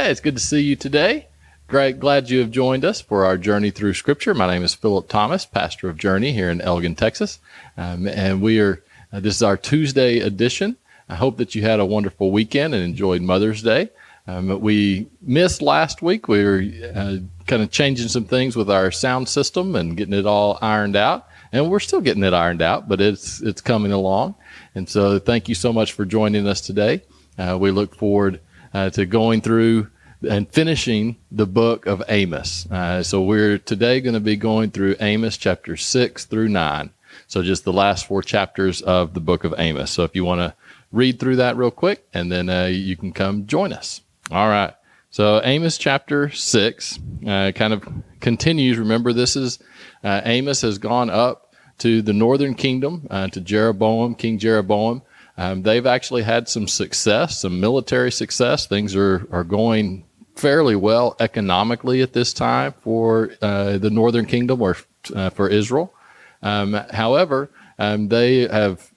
Hey, it's good to see you today. Great, glad you have joined us for our journey through Scripture. My name is Philip Thomas, pastor of Journey here in Elgin, Texas, um, and we are. Uh, this is our Tuesday edition. I hope that you had a wonderful weekend and enjoyed Mother's Day. Um, we missed last week. We were uh, kind of changing some things with our sound system and getting it all ironed out, and we're still getting it ironed out, but it's it's coming along. And so, thank you so much for joining us today. Uh, we look forward uh, to going through and finishing the book of Amos. Uh, so we're today going to be going through Amos chapter six through nine. So just the last four chapters of the book of Amos. So if you want to read through that real quick, and then uh, you can come join us. All right. So Amos chapter six uh, kind of continues. Remember, this is uh, Amos has gone up to the northern kingdom uh, to Jeroboam, King Jeroboam. Um, they've actually had some success, some military success. Things are, are going fairly well economically at this time for uh, the Northern Kingdom or uh, for Israel. Um, however, um, they have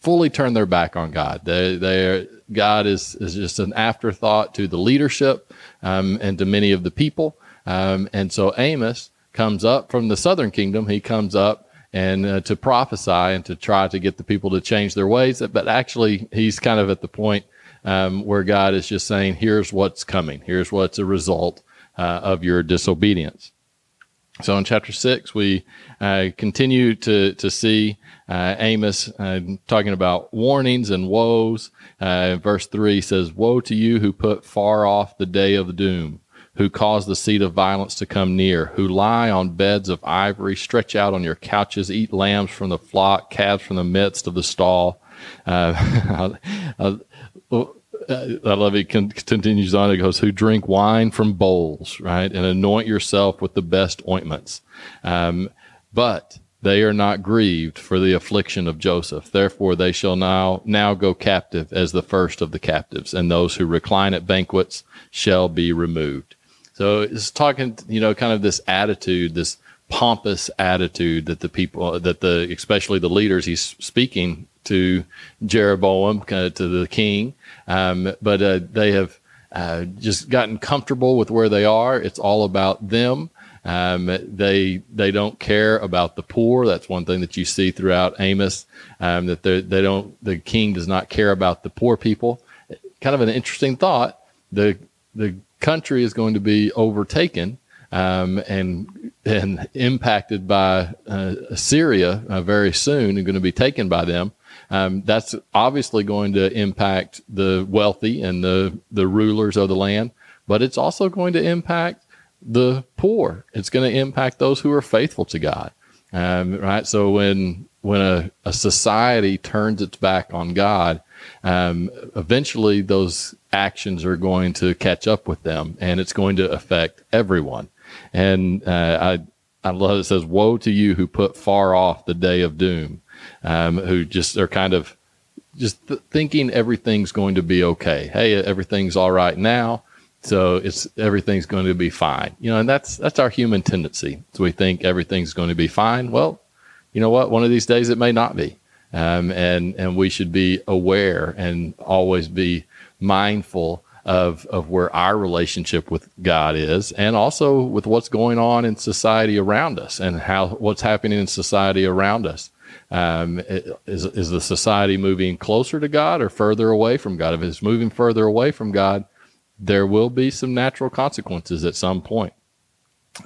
fully turned their back on God. They, they God is, is just an afterthought to the leadership um, and to many of the people. Um, and so Amos comes up from the Southern Kingdom. He comes up and uh, to prophesy and to try to get the people to change their ways. But actually, he's kind of at the point um, where God is just saying, here's what's coming. Here's what's a result uh, of your disobedience. So in chapter six, we uh, continue to, to see uh, Amos uh, talking about warnings and woes. Uh, verse three says, Woe to you who put far off the day of doom, who cause the seat of violence to come near, who lie on beds of ivory, stretch out on your couches, eat lambs from the flock, calves from the midst of the stall. Uh, I love it. Continues on. It goes, "Who drink wine from bowls, right, and anoint yourself with the best ointments." Um, but they are not grieved for the affliction of Joseph. Therefore, they shall now now go captive as the first of the captives, and those who recline at banquets shall be removed. So it's talking, you know, kind of this attitude, this pompous attitude that the people, that the especially the leaders he's speaking to Jeroboam, uh, to the king, um, but uh, they have uh, just gotten comfortable with where they are. It's all about them. Um, they they don't care about the poor. That's one thing that you see throughout Amos. Um, that they don't. The king does not care about the poor people. Kind of an interesting thought. The the country is going to be overtaken um, and and impacted by uh, Assyria uh, very soon, and going to be taken by them. Um, that's obviously going to impact the wealthy and the, the rulers of the land, but it's also going to impact the poor. It's going to impact those who are faithful to God. Um, right. So when, when a, a society turns its back on God, um, eventually those actions are going to catch up with them and it's going to affect everyone. And, uh, I, I love it says, woe to you who put far off the day of doom um, who just are kind of just th- thinking everything's going to be okay. Hey, everything's all right now. So it's everything's going to be fine. You know, and that's that's our human tendency. So we think everything's going to be fine. Well, you know what? One of these days it may not be. Um, and and we should be aware and always be mindful of of where our relationship with God is, and also with what's going on in society around us, and how what's happening in society around us. Um, is, is the society moving closer to God or further away from God? If it's moving further away from God, there will be some natural consequences at some point.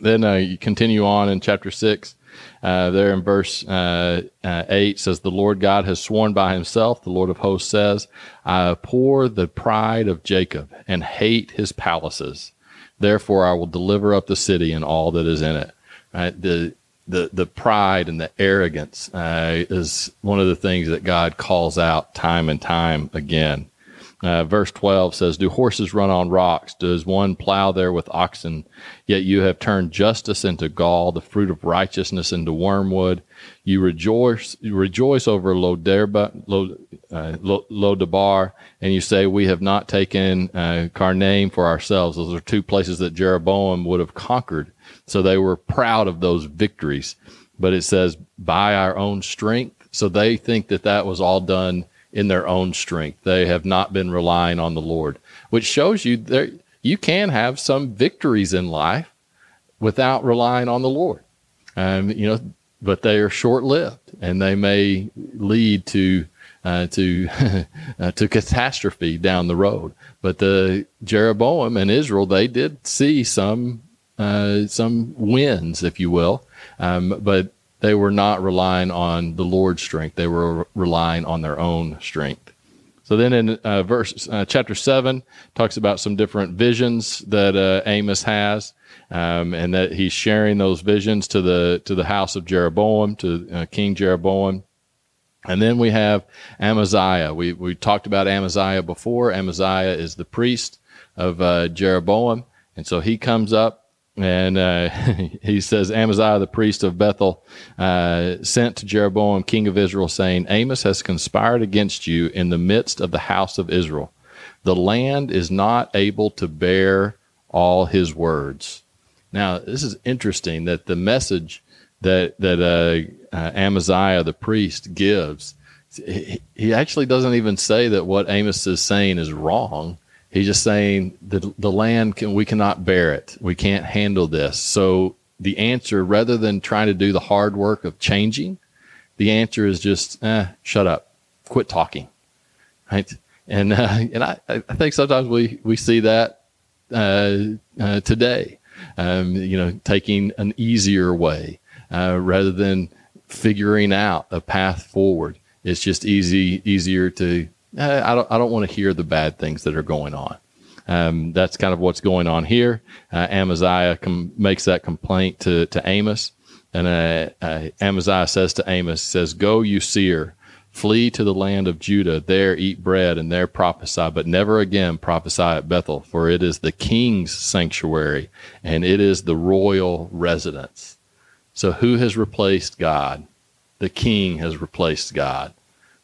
Then uh, you continue on in chapter 6. Uh, there in verse uh, uh, 8 says, The Lord God has sworn by himself, the Lord of hosts says, I abhor the pride of Jacob and hate his palaces. Therefore, I will deliver up the city and all that is in it. Right? The, the the pride and the arrogance uh, is one of the things that God calls out time and time again. Uh, verse 12 says, Do horses run on rocks? Does one plow there with oxen? Yet you have turned justice into gall, the fruit of righteousness into wormwood. You rejoice, you rejoice over Loderba, uh, Lodabar, and you say, We have not taken uh, for ourselves. Those are two places that Jeroboam would have conquered. So they were proud of those victories. But it says, by our own strength. So they think that that was all done in their own strength. They have not been relying on the Lord, which shows you there, you can have some victories in life without relying on the Lord. Um, you know, but they are short lived and they may lead to uh, to uh, to catastrophe down the road. But the Jeroboam and Israel, they did see some uh, some wins, if you will, um, but they were not relying on the Lord's strength. They were relying on their own strength. So then in uh, verse uh, chapter seven talks about some different visions that uh, Amos has, um, and that he's sharing those visions to the to the house of Jeroboam, to uh, King Jeroboam. And then we have Amaziah. We we talked about Amaziah before. Amaziah is the priest of uh, Jeroboam, and so he comes up and uh, he says, Amaziah, the priest of Bethel, uh, sent to Jeroboam, king of Israel, saying, Amos has conspired against you in the midst of the house of Israel. The land is not able to bear all his words. Now, this is interesting that the message that, that uh, uh Amaziah, the priest, gives, he, he actually doesn't even say that what Amos is saying is wrong He's just saying the the land can we cannot bear it. We can't handle this. So the answer, rather than trying to do the hard work of changing, the answer is just eh, shut up, quit talking, right? And uh, and I, I think sometimes we we see that uh, uh, today, um, you know, taking an easier way uh, rather than figuring out a path forward. It's just easy easier to uh, I don't I don't want to hear the bad things that are going on. Um, that's kind of what's going on here. Uh, Amaziah com- makes that complaint to to Amos, and uh, uh, Amaziah says to Amos, says, "Go, you seer." Flee to the land of Judah, there eat bread and there prophesy, but never again prophesy at Bethel, for it is the king's sanctuary and it is the royal residence. So who has replaced God? The king has replaced God,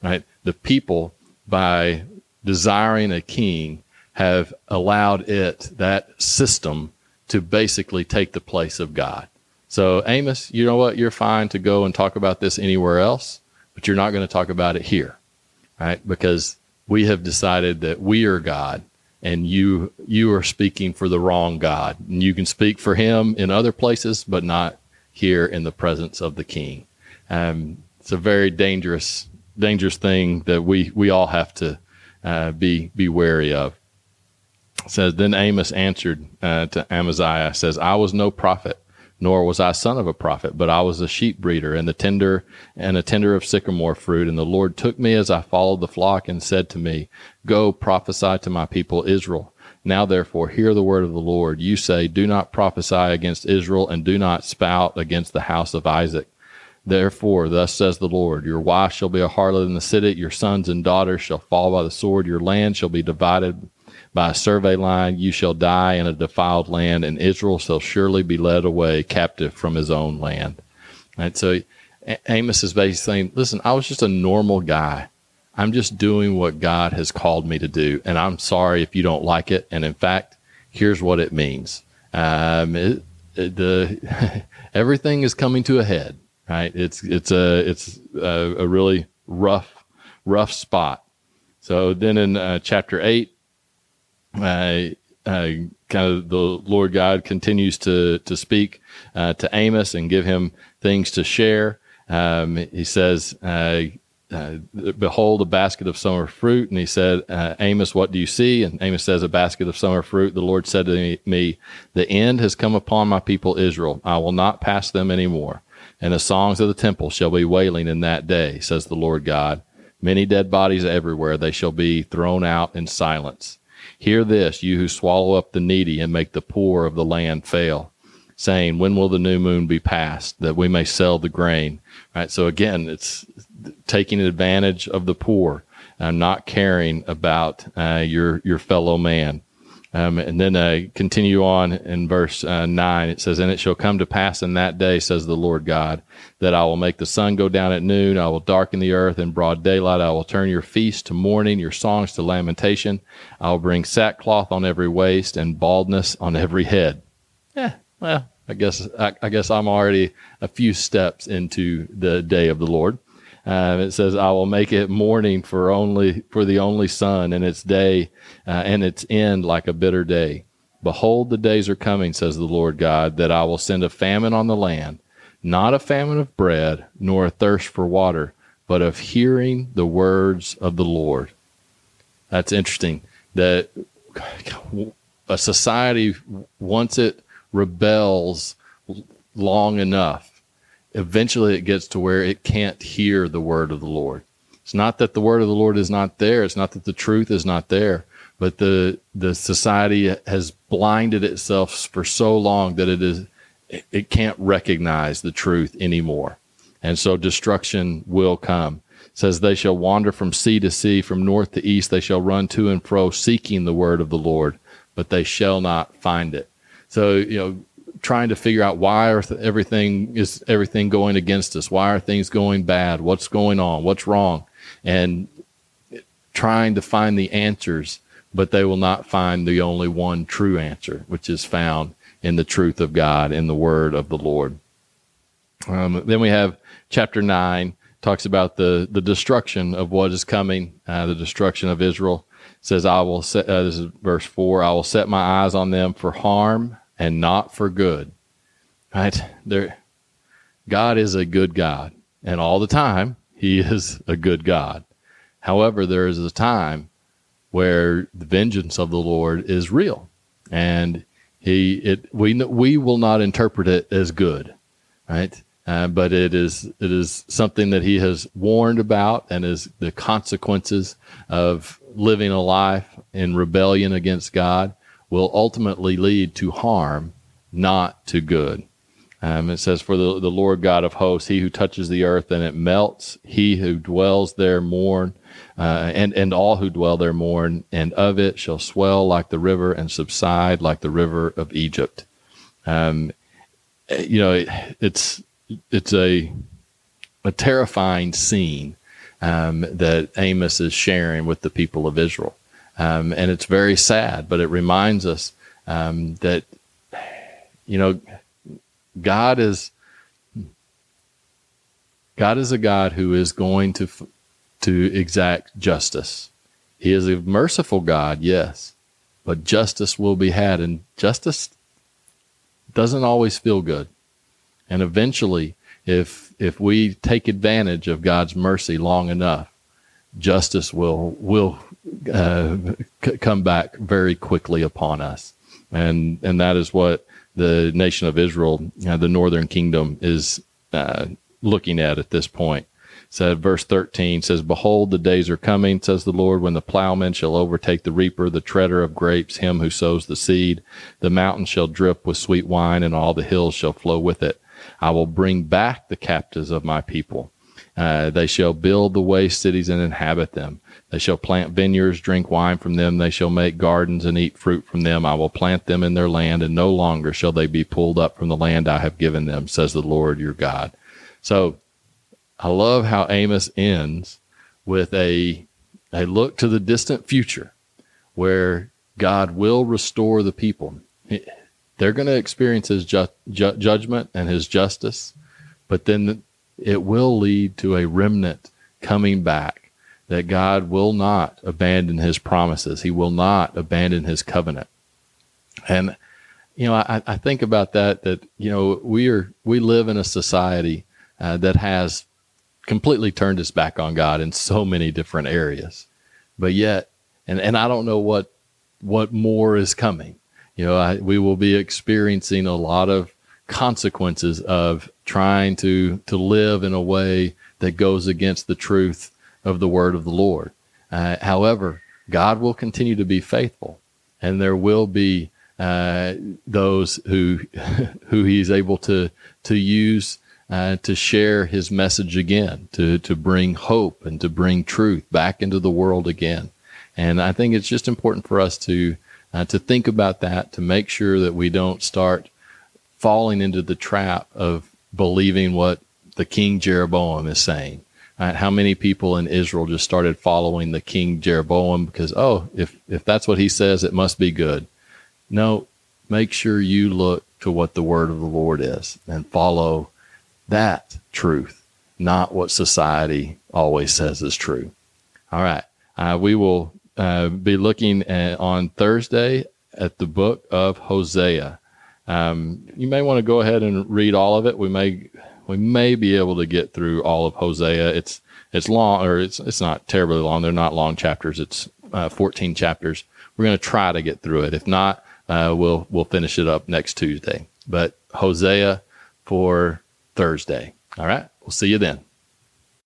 right? The people by desiring a king have allowed it, that system, to basically take the place of God. So, Amos, you know what? You're fine to go and talk about this anywhere else, but you're not going to talk about it here, right? Because we have decided that we are God and you you are speaking for the wrong God. And you can speak for him in other places, but not here in the presence of the king. Um, it's a very dangerous dangerous thing that we we all have to uh, be be wary of. It says then Amos answered uh, to Amaziah says I was no prophet nor was I son of a prophet but I was a sheep breeder and the tender and a tender of sycamore fruit. And the Lord took me as I followed the flock and said to me go prophesy to my people Israel. Now therefore hear the word of the Lord. You say do not prophesy against Israel and do not spout against the house of Isaac Therefore, thus says the Lord, your wife shall be a harlot in the city, your sons and daughters shall fall by the sword, your land shall be divided by a survey line, you shall die in a defiled land, and Israel shall surely be led away captive from his own land. And so Amos is basically saying, listen, I was just a normal guy. I'm just doing what God has called me to do, and I'm sorry if you don't like it. And in fact, here's what it means: um, it, it, the everything is coming to a head right? It's it's a it's a, a really rough rough spot. So then in uh, chapter eight, uh, uh, kind of the Lord God continues to to speak uh, to Amos and give him things to share. Um, he says. Uh, uh, behold a basket of summer fruit and he said amos what do you see and amos says a basket of summer fruit the lord said to me the end has come upon my people israel i will not pass them anymore and the songs of the temple shall be wailing in that day, says the Lord God. Many dead bodies everywhere, they shall be thrown out in silence. Hear this, you who swallow up the needy and make the poor of the land fail, saying, When will the new moon be passed, that we may sell the grain? Right. So again, it's taking advantage of the poor, and not caring about uh, your your fellow man. Um, and then uh, continue on in verse uh, 9. It says, And it shall come to pass in that day, says the Lord God, that I will make the sun go down at noon. I will darken the earth in broad daylight. I will turn your feasts to mourning, your songs to lamentation. I will bring sackcloth on every waist and baldness on every head. Yeah, well, I guess I, I guess I'm already a few steps into the day of the Lord. Uh, it says, "I will make it mourning for only for the only son, and its day uh, and its end like a bitter day. Behold, the days are coming, says the Lord God, that I will send a famine on the land, not a famine of bread, nor a thirst for water, but of hearing the words of the Lord. That's interesting that a society, once it rebels long enough, eventually it gets to where it can't hear the word of the Lord. It's not that the word of the Lord is not there. It's not that the truth is not there, but the the society has blinded itself for so long that it is it can't recognize the truth anymore, and so destruction will come. It says they shall wander from sea to sea, from north to east. They shall run to and fro, seeking the word of the Lord, but they shall not find it. So you know, trying to figure out why are th- everything is everything going against us? Why are things going bad? What's going on? What's wrong? And trying to find the answers but they will not find the only one true answer, which is found in the truth of God, in the word of the Lord. Um, then we have chapter 9, talks about the, the destruction of what is coming, uh, the destruction of Israel. It says, I will set, uh, this is verse 4, I will set my eyes on them for harm and not for good. Right? There, God is a good God, and all the time, He is a good God. However, there is a time where the vengeance of the Lord is real, and he it we we will not interpret it as good, right? Uh, but it is it is something that he has warned about, and is the consequences of living a life in rebellion against God will ultimately lead to harm, not to good. Um, it says, For the, the Lord God of hosts, he who touches the earth and it melts, he who dwells there mourn, uh, and, and all who dwell there mourn, and of it shall swell like the river and subside like the river of Egypt. Um, you know, it, it's, it's a, a terrifying scene um, that Amos is sharing with the people of Israel. Um, and it's very sad, but it reminds us um, that, you know, God is God is a God who is going to to exact justice. He is a merciful God, yes, but justice will be had, and justice doesn't always feel good. And eventually, if if we take advantage of God's mercy long enough, justice will will uh, c- come back very quickly upon us, and and that is what the nation of Israel, uh, the northern kingdom, is uh, looking at at this point. Said verse 13 says, Behold, the days are coming, says the Lord, when the plowman shall overtake the reaper, the treader of grapes, him who sows the seed. The mountains shall drip with sweet wine, and all the hills shall flow with it. I will bring back the captives of my people. Uh, they shall build the waste cities and inhabit them. They shall plant vineyards, drink wine from them. They shall make gardens and eat fruit from them. I will plant them in their land, and no longer shall they be pulled up from the land I have given them, says the Lord your God. So I love how Amos ends with a, a look to the distant future where God will restore the people. They're going to experience his ju- ju- judgment and his justice, but then it will lead to a remnant coming back that God will not abandon his promises. He will not abandon his covenant. And, you know, I, I think about that, that, you know, we are, we live in a society uh, that has completely turned its back on God in so many different areas. But yet, and, and I don't know what, what more is coming. You know, I, we will be experiencing a lot of consequences of trying to, to live in a way that goes against the truth of the word of the Lord. Uh, however, God will continue to be faithful, and there will be uh, those who who He's able to to use uh, to share His message again, to to bring hope and to bring truth back into the world again. And I think it's just important for us to uh, to think about that, to make sure that we don't start falling into the trap of believing what the King Jeroboam is saying Right? How many people in Israel just started following the king Jeroboam because, oh, if, if that's what he says, it must be good. No, make sure you look to what the word of the Lord is and follow that truth, not what society always says is true. All right. Uh, we will uh, be looking at, on Thursday at the book of Hosea. Um, you may want to go ahead and read all of it. We may we may be able to get through all of Hosea. It's it's long, or it's it's not terribly long. They're not long chapters. It's uh, 14 chapters. We're going to try to get through it. If not, uh, we'll we'll finish it up next Tuesday. But Hosea for Thursday. All right. We'll see you then.